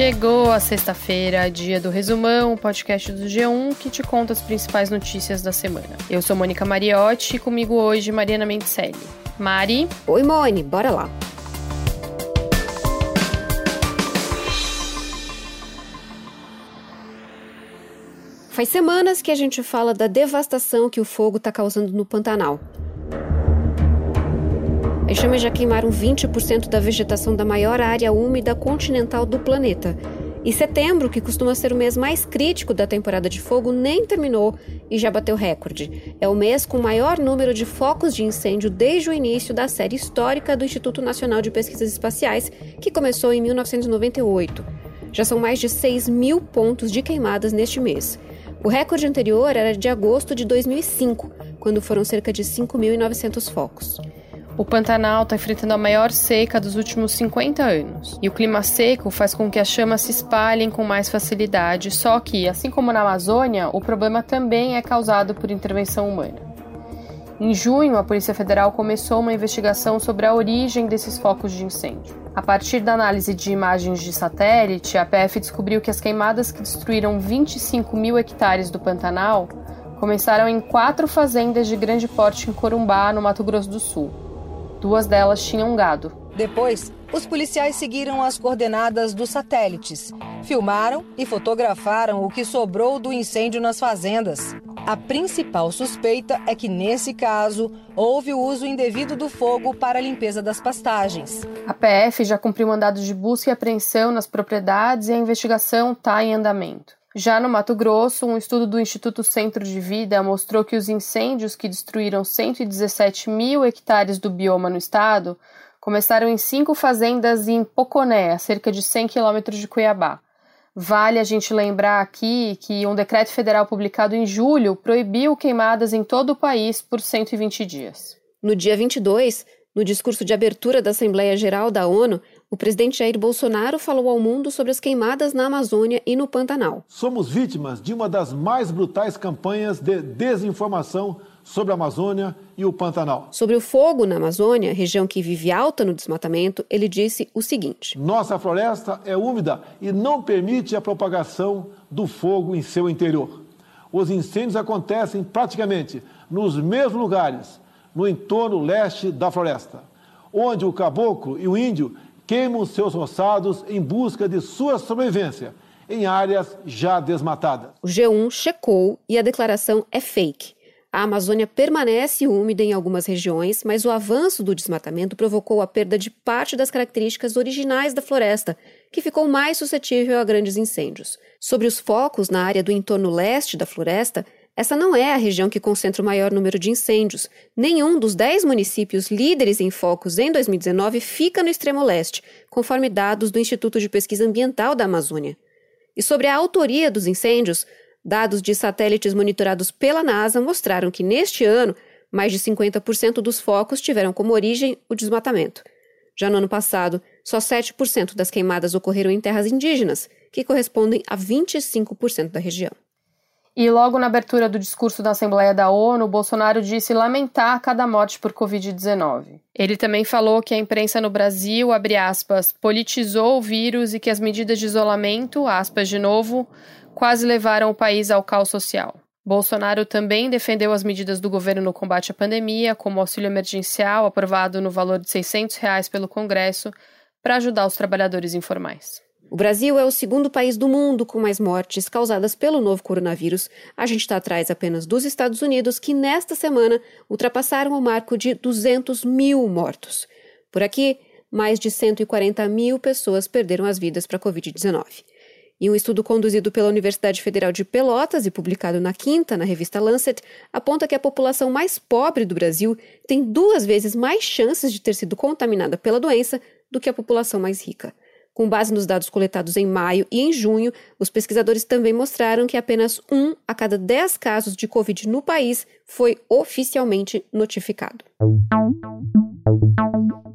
Chegou a sexta-feira, dia do Resumão, podcast do G1 que te conta as principais notícias da semana. Eu sou Mônica Mariotti e comigo hoje Mariana Mendicelli. Mari. Oi, Mone, bora lá. Faz semanas que a gente fala da devastação que o fogo está causando no Pantanal. As chamas já queimaram 20% da vegetação da maior área úmida continental do planeta. E setembro, que costuma ser o mês mais crítico da temporada de fogo, nem terminou e já bateu recorde. É o mês com o maior número de focos de incêndio desde o início da série histórica do Instituto Nacional de Pesquisas Espaciais, que começou em 1998. Já são mais de 6 mil pontos de queimadas neste mês. O recorde anterior era de agosto de 2005, quando foram cerca de 5.900 focos. O Pantanal está enfrentando a maior seca dos últimos 50 anos. E o clima seco faz com que as chamas se espalhem com mais facilidade, só que, assim como na Amazônia, o problema também é causado por intervenção humana. Em junho, a Polícia Federal começou uma investigação sobre a origem desses focos de incêndio. A partir da análise de imagens de satélite, a PF descobriu que as queimadas que destruíram 25 mil hectares do Pantanal começaram em quatro fazendas de grande porte em Corumbá, no Mato Grosso do Sul. Duas delas tinham gado. Depois, os policiais seguiram as coordenadas dos satélites, filmaram e fotografaram o que sobrou do incêndio nas fazendas. A principal suspeita é que, nesse caso, houve o uso indevido do fogo para a limpeza das pastagens. A PF já cumpriu mandado de busca e apreensão nas propriedades e a investigação está em andamento. Já no Mato Grosso, um estudo do Instituto Centro de Vida mostrou que os incêndios que destruíram 117 mil hectares do bioma no estado começaram em cinco fazendas em Poconé, a cerca de 100 quilômetros de Cuiabá. Vale a gente lembrar aqui que um decreto federal publicado em julho proibiu queimadas em todo o país por 120 dias. No dia 22, no discurso de abertura da Assembleia Geral da ONU, o presidente Jair Bolsonaro falou ao mundo sobre as queimadas na Amazônia e no Pantanal. Somos vítimas de uma das mais brutais campanhas de desinformação sobre a Amazônia e o Pantanal. Sobre o fogo na Amazônia, região que vive alta no desmatamento, ele disse o seguinte: Nossa floresta é úmida e não permite a propagação do fogo em seu interior. Os incêndios acontecem praticamente nos mesmos lugares, no entorno leste da floresta, onde o caboclo e o índio queimam seus roçados em busca de sua sobrevivência em áreas já desmatadas. O G1 checou e a declaração é fake. A Amazônia permanece úmida em algumas regiões, mas o avanço do desmatamento provocou a perda de parte das características originais da floresta, que ficou mais suscetível a grandes incêndios. Sobre os focos na área do entorno leste da floresta, essa não é a região que concentra o maior número de incêndios. Nenhum dos 10 municípios líderes em focos em 2019 fica no extremo leste, conforme dados do Instituto de Pesquisa Ambiental da Amazônia. E sobre a autoria dos incêndios, dados de satélites monitorados pela NASA mostraram que neste ano, mais de 50% dos focos tiveram como origem o desmatamento. Já no ano passado, só 7% das queimadas ocorreram em terras indígenas, que correspondem a 25% da região. E logo na abertura do discurso da Assembleia da ONU, Bolsonaro disse lamentar cada morte por Covid-19. Ele também falou que a imprensa no Brasil, abre aspas, politizou o vírus e que as medidas de isolamento, aspas de novo, quase levaram o país ao caos social. Bolsonaro também defendeu as medidas do governo no combate à pandemia, como o auxílio emergencial aprovado no valor de 600 reais pelo Congresso, para ajudar os trabalhadores informais. O Brasil é o segundo país do mundo com mais mortes causadas pelo novo coronavírus. A gente está atrás apenas dos Estados Unidos, que nesta semana ultrapassaram o marco de 200 mil mortos. Por aqui, mais de 140 mil pessoas perderam as vidas para a Covid-19. E um estudo conduzido pela Universidade Federal de Pelotas e publicado na quinta na revista Lancet aponta que a população mais pobre do Brasil tem duas vezes mais chances de ter sido contaminada pela doença do que a população mais rica. Com base nos dados coletados em maio e em junho, os pesquisadores também mostraram que apenas um a cada dez casos de Covid no país foi oficialmente notificado.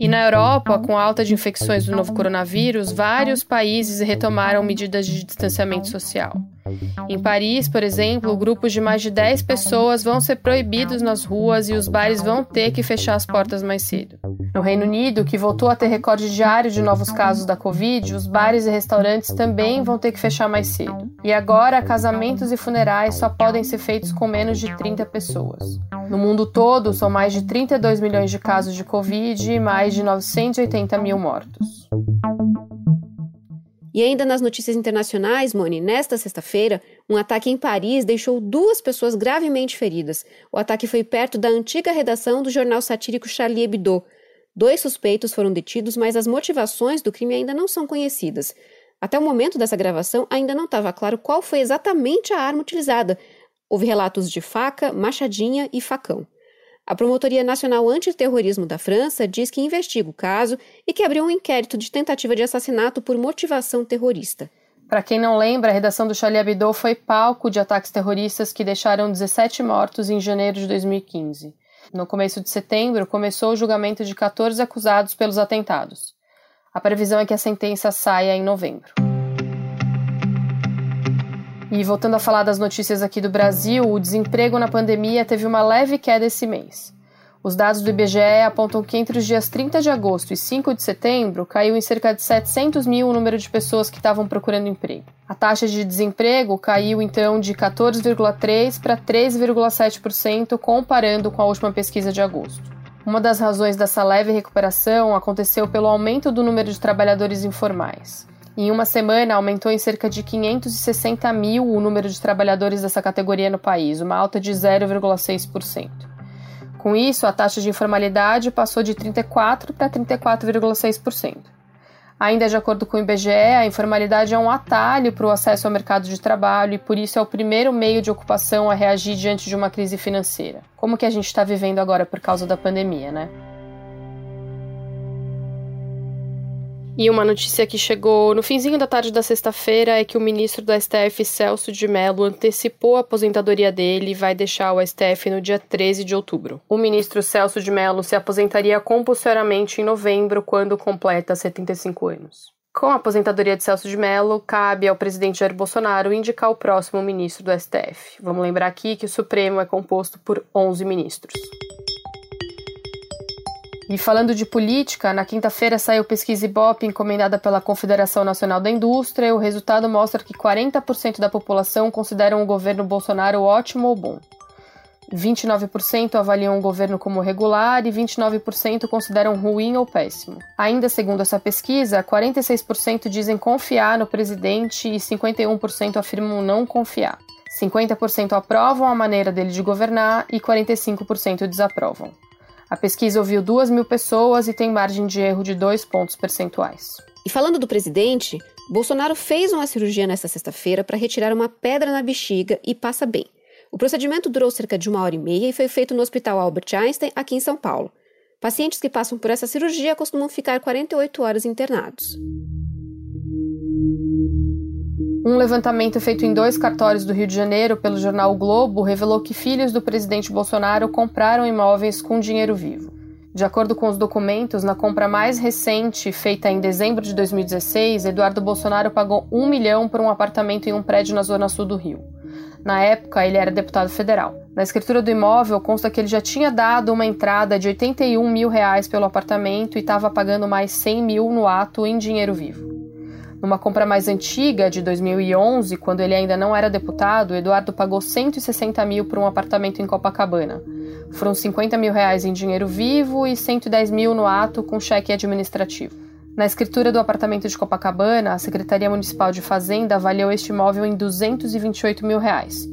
E na Europa, com a alta de infecções do novo coronavírus, vários países retomaram medidas de distanciamento social. Em Paris, por exemplo, grupos de mais de 10 pessoas vão ser proibidos nas ruas e os bares vão ter que fechar as portas mais cedo. No Reino Unido, que voltou a ter recorde diário de novos casos da Covid, os bares e restaurantes também vão ter que fechar mais cedo. E agora, casamentos e funerais só podem ser feitos com menos de 30 pessoas. No mundo todo, são mais de 32 milhões de casos de Covid e mais de 980 mil mortos. E ainda nas notícias internacionais, Moni, nesta sexta-feira, um ataque em Paris deixou duas pessoas gravemente feridas. O ataque foi perto da antiga redação do jornal satírico Charlie Hebdo. Dois suspeitos foram detidos, mas as motivações do crime ainda não são conhecidas. Até o momento dessa gravação, ainda não estava claro qual foi exatamente a arma utilizada. Houve relatos de faca, machadinha e facão. A Promotoria Nacional Antiterrorismo da França diz que investiga o caso e que abriu um inquérito de tentativa de assassinato por motivação terrorista. Para quem não lembra, a redação do Charlie Hebdo foi palco de ataques terroristas que deixaram 17 mortos em janeiro de 2015. No começo de setembro, começou o julgamento de 14 acusados pelos atentados. A previsão é que a sentença saia em novembro. E voltando a falar das notícias aqui do Brasil, o desemprego na pandemia teve uma leve queda esse mês. Os dados do IBGE apontam que entre os dias 30 de agosto e 5 de setembro caiu em cerca de 700 mil o número de pessoas que estavam procurando emprego. A taxa de desemprego caiu então de 14,3% para 13,7%, comparando com a última pesquisa de agosto. Uma das razões dessa leve recuperação aconteceu pelo aumento do número de trabalhadores informais. Em uma semana, aumentou em cerca de 560 mil o número de trabalhadores dessa categoria no país, uma alta de 0,6%. Com isso, a taxa de informalidade passou de 34% para 34,6%. Ainda de acordo com o IBGE, a informalidade é um atalho para o acesso ao mercado de trabalho e por isso é o primeiro meio de ocupação a reagir diante de uma crise financeira. Como que a gente está vivendo agora por causa da pandemia, né? E uma notícia que chegou no finzinho da tarde da sexta-feira é que o ministro do STF, Celso de Mello, antecipou a aposentadoria dele e vai deixar o STF no dia 13 de outubro. O ministro Celso de Mello se aposentaria compulsoriamente em novembro, quando completa 75 anos. Com a aposentadoria de Celso de Mello, cabe ao presidente Jair Bolsonaro indicar o próximo ministro do STF. Vamos lembrar aqui que o Supremo é composto por 11 ministros. E falando de política, na quinta-feira saiu pesquisa Ibope encomendada pela Confederação Nacional da Indústria e o resultado mostra que 40% da população consideram o governo Bolsonaro ótimo ou bom. 29% avaliam o governo como regular e 29% consideram ruim ou péssimo. Ainda segundo essa pesquisa, 46% dizem confiar no presidente e 51% afirmam não confiar. 50% aprovam a maneira dele de governar e 45% desaprovam. A pesquisa ouviu 2 mil pessoas e tem margem de erro de 2 pontos percentuais. E falando do presidente, Bolsonaro fez uma cirurgia nesta sexta-feira para retirar uma pedra na bexiga e passa bem. O procedimento durou cerca de uma hora e meia e foi feito no Hospital Albert Einstein, aqui em São Paulo. Pacientes que passam por essa cirurgia costumam ficar 48 horas internados. Um levantamento feito em dois cartórios do Rio de Janeiro pelo jornal o Globo revelou que filhos do presidente Bolsonaro compraram imóveis com dinheiro vivo. De acordo com os documentos, na compra mais recente, feita em dezembro de 2016, Eduardo Bolsonaro pagou um milhão por um apartamento em um prédio na zona sul do Rio. Na época, ele era deputado federal. Na escritura do imóvel consta que ele já tinha dado uma entrada de 81 mil reais pelo apartamento e estava pagando mais 100 mil no ato em dinheiro vivo. Numa compra mais antiga, de 2011, quando ele ainda não era deputado, Eduardo pagou 160 mil por um apartamento em Copacabana. Foram 50 mil reais em dinheiro vivo e 110 mil no ato com cheque administrativo. Na escritura do apartamento de Copacabana, a Secretaria Municipal de Fazenda avaliou este imóvel em 228 mil reais.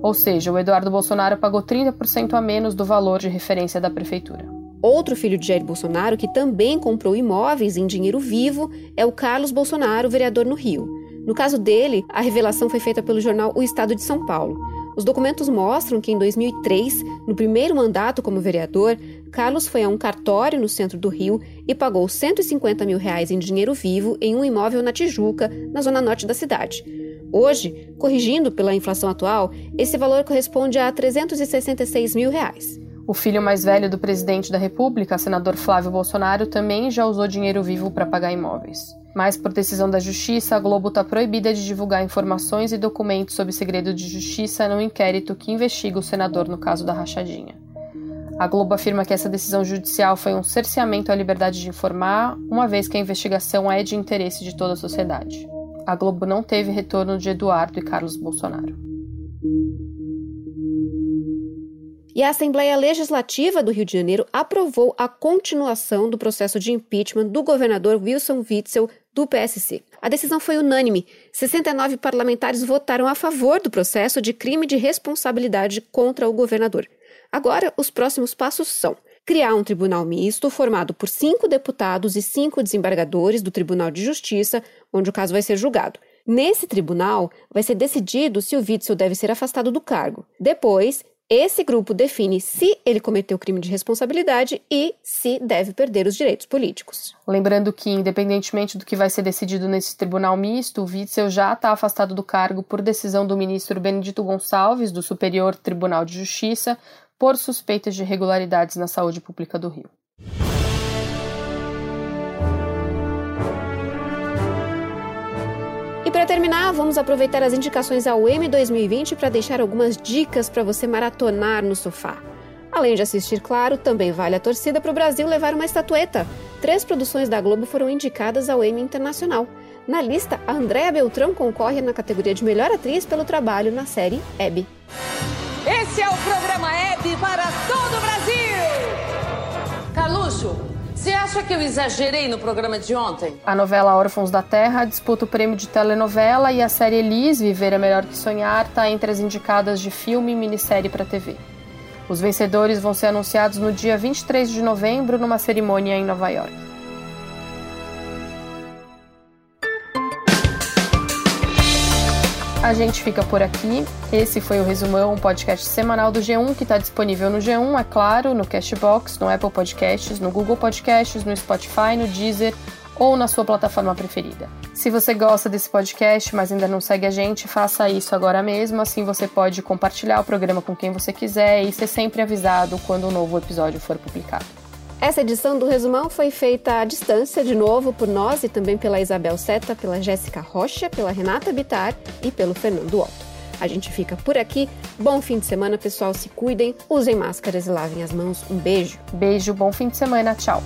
Ou seja, o Eduardo Bolsonaro pagou 30% a menos do valor de referência da prefeitura. Outro filho de Jair Bolsonaro, que também comprou imóveis em dinheiro vivo, é o Carlos Bolsonaro, vereador no Rio. No caso dele, a revelação foi feita pelo jornal O Estado de São Paulo. Os documentos mostram que em 2003, no primeiro mandato como vereador, Carlos foi a um cartório no centro do Rio e pagou 150 mil reais em dinheiro vivo em um imóvel na Tijuca, na zona norte da cidade. Hoje, corrigindo pela inflação atual, esse valor corresponde a 366 mil reais. O filho mais velho do presidente da República, senador Flávio Bolsonaro, também já usou dinheiro vivo para pagar imóveis. Mas, por decisão da Justiça, a Globo está proibida de divulgar informações e documentos sob segredo de justiça no inquérito que investiga o senador no caso da rachadinha. A Globo afirma que essa decisão judicial foi um cerceamento à liberdade de informar, uma vez que a investigação é de interesse de toda a sociedade. A Globo não teve retorno de Eduardo e Carlos Bolsonaro. E a Assembleia Legislativa do Rio de Janeiro aprovou a continuação do processo de impeachment do governador Wilson Witzel do PSC. A decisão foi unânime. 69 parlamentares votaram a favor do processo de crime de responsabilidade contra o governador. Agora, os próximos passos são criar um tribunal misto formado por cinco deputados e cinco desembargadores do Tribunal de Justiça, onde o caso vai ser julgado. Nesse tribunal, vai ser decidido se o Witzel deve ser afastado do cargo. Depois, esse grupo define se ele cometeu crime de responsabilidade e se deve perder os direitos políticos. Lembrando que, independentemente do que vai ser decidido nesse tribunal misto, o Witzel já está afastado do cargo por decisão do ministro Benedito Gonçalves, do Superior Tribunal de Justiça, por suspeitas de irregularidades na saúde pública do Rio. Para terminar, vamos aproveitar as indicações ao M 2020 para deixar algumas dicas para você maratonar no sofá. Além de assistir, claro, também vale a torcida para o Brasil levar uma estatueta. Três produções da Globo foram indicadas ao Emmy Internacional. Na lista, a Andréa Beltrão concorre na categoria de melhor atriz pelo trabalho na série Hebe. Esse é o programa Hebe para todo o Brasil! Carluxo, você acha que eu exagerei no programa de ontem? A novela Órfãos da Terra disputa o prêmio de telenovela e a série Elis, Viver é Melhor que Sonhar, está entre as indicadas de filme e minissérie para TV. Os vencedores vão ser anunciados no dia 23 de novembro numa cerimônia em Nova York. A gente fica por aqui. Esse foi o Resumão, um podcast semanal do G1 que está disponível no G1, é claro, no Cashbox, no Apple Podcasts, no Google Podcasts, no Spotify, no Deezer ou na sua plataforma preferida. Se você gosta desse podcast, mas ainda não segue a gente, faça isso agora mesmo, assim você pode compartilhar o programa com quem você quiser e ser sempre avisado quando um novo episódio for publicado. Essa edição do Resumão foi feita à distância, de novo, por nós e também pela Isabel Seta, pela Jéssica Rocha, pela Renata Bitar e pelo Fernando Otto. A gente fica por aqui. Bom fim de semana, pessoal. Se cuidem, usem máscaras e lavem as mãos. Um beijo. Beijo, bom fim de semana. Tchau.